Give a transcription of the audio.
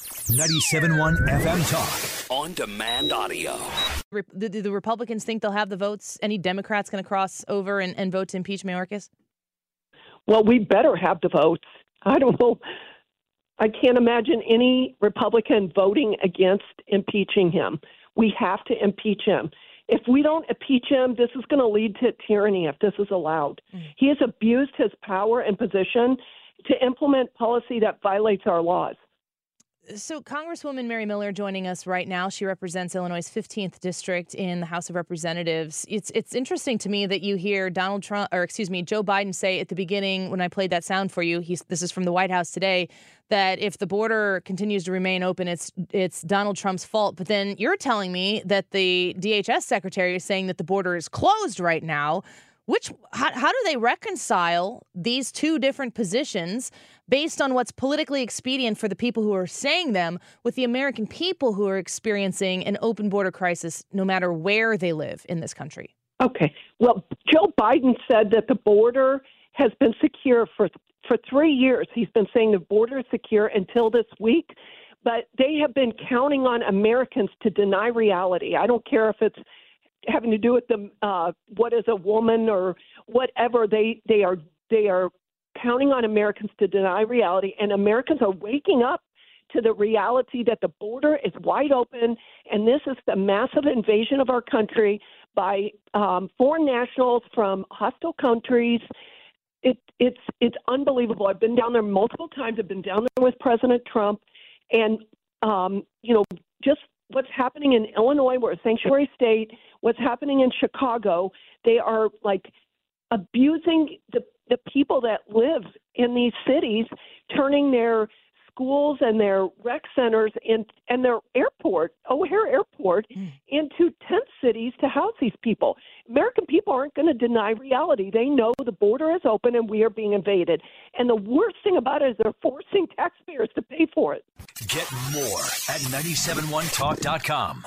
97.1 FM Talk. On demand audio. Do the Republicans think they'll have the votes? Any Democrats going to cross over and, and vote to impeach Mayorkas? Well, we better have the votes. I don't know. I can't imagine any Republican voting against impeaching him. We have to impeach him. If we don't impeach him, this is going to lead to tyranny if this is allowed. Mm. He has abused his power and position to implement policy that violates our laws. So, Congresswoman Mary Miller joining us right now. She represents Illinois' 15th district in the House of Representatives. It's it's interesting to me that you hear Donald Trump, or excuse me, Joe Biden say at the beginning when I played that sound for you. He's this is from the White House today that if the border continues to remain open, it's it's Donald Trump's fault. But then you're telling me that the DHS secretary is saying that the border is closed right now. Which how, how do they reconcile these two different positions? based on what's politically expedient for the people who are saying them with the American people who are experiencing an open border crisis no matter where they live in this country? Okay. Well, Joe Biden said that the border has been secure for for 3 years. He's been saying the border is secure until this week, but they have been counting on Americans to deny reality. I don't care if it's having to do with the uh, what is a woman or whatever they they are they are counting on Americans to deny reality, and Americans are waking up to the reality that the border is wide open, and this is the massive invasion of our country by um, foreign nationals from hostile countries. It, it's it's unbelievable. I've been down there multiple times. I've been down there with President Trump, and um, you know just what's happening in Illinois, we're a sanctuary state. What's happening in Chicago? They are like abusing the the people that live in these cities turning their schools and their rec centers and and their airport, O'Hare Airport, mm. into tent cities to house these people. American people aren't going to deny reality. They know the border is open and we are being invaded. And the worst thing about it is they're forcing taxpayers to pay for it. Get more at 971talk.com.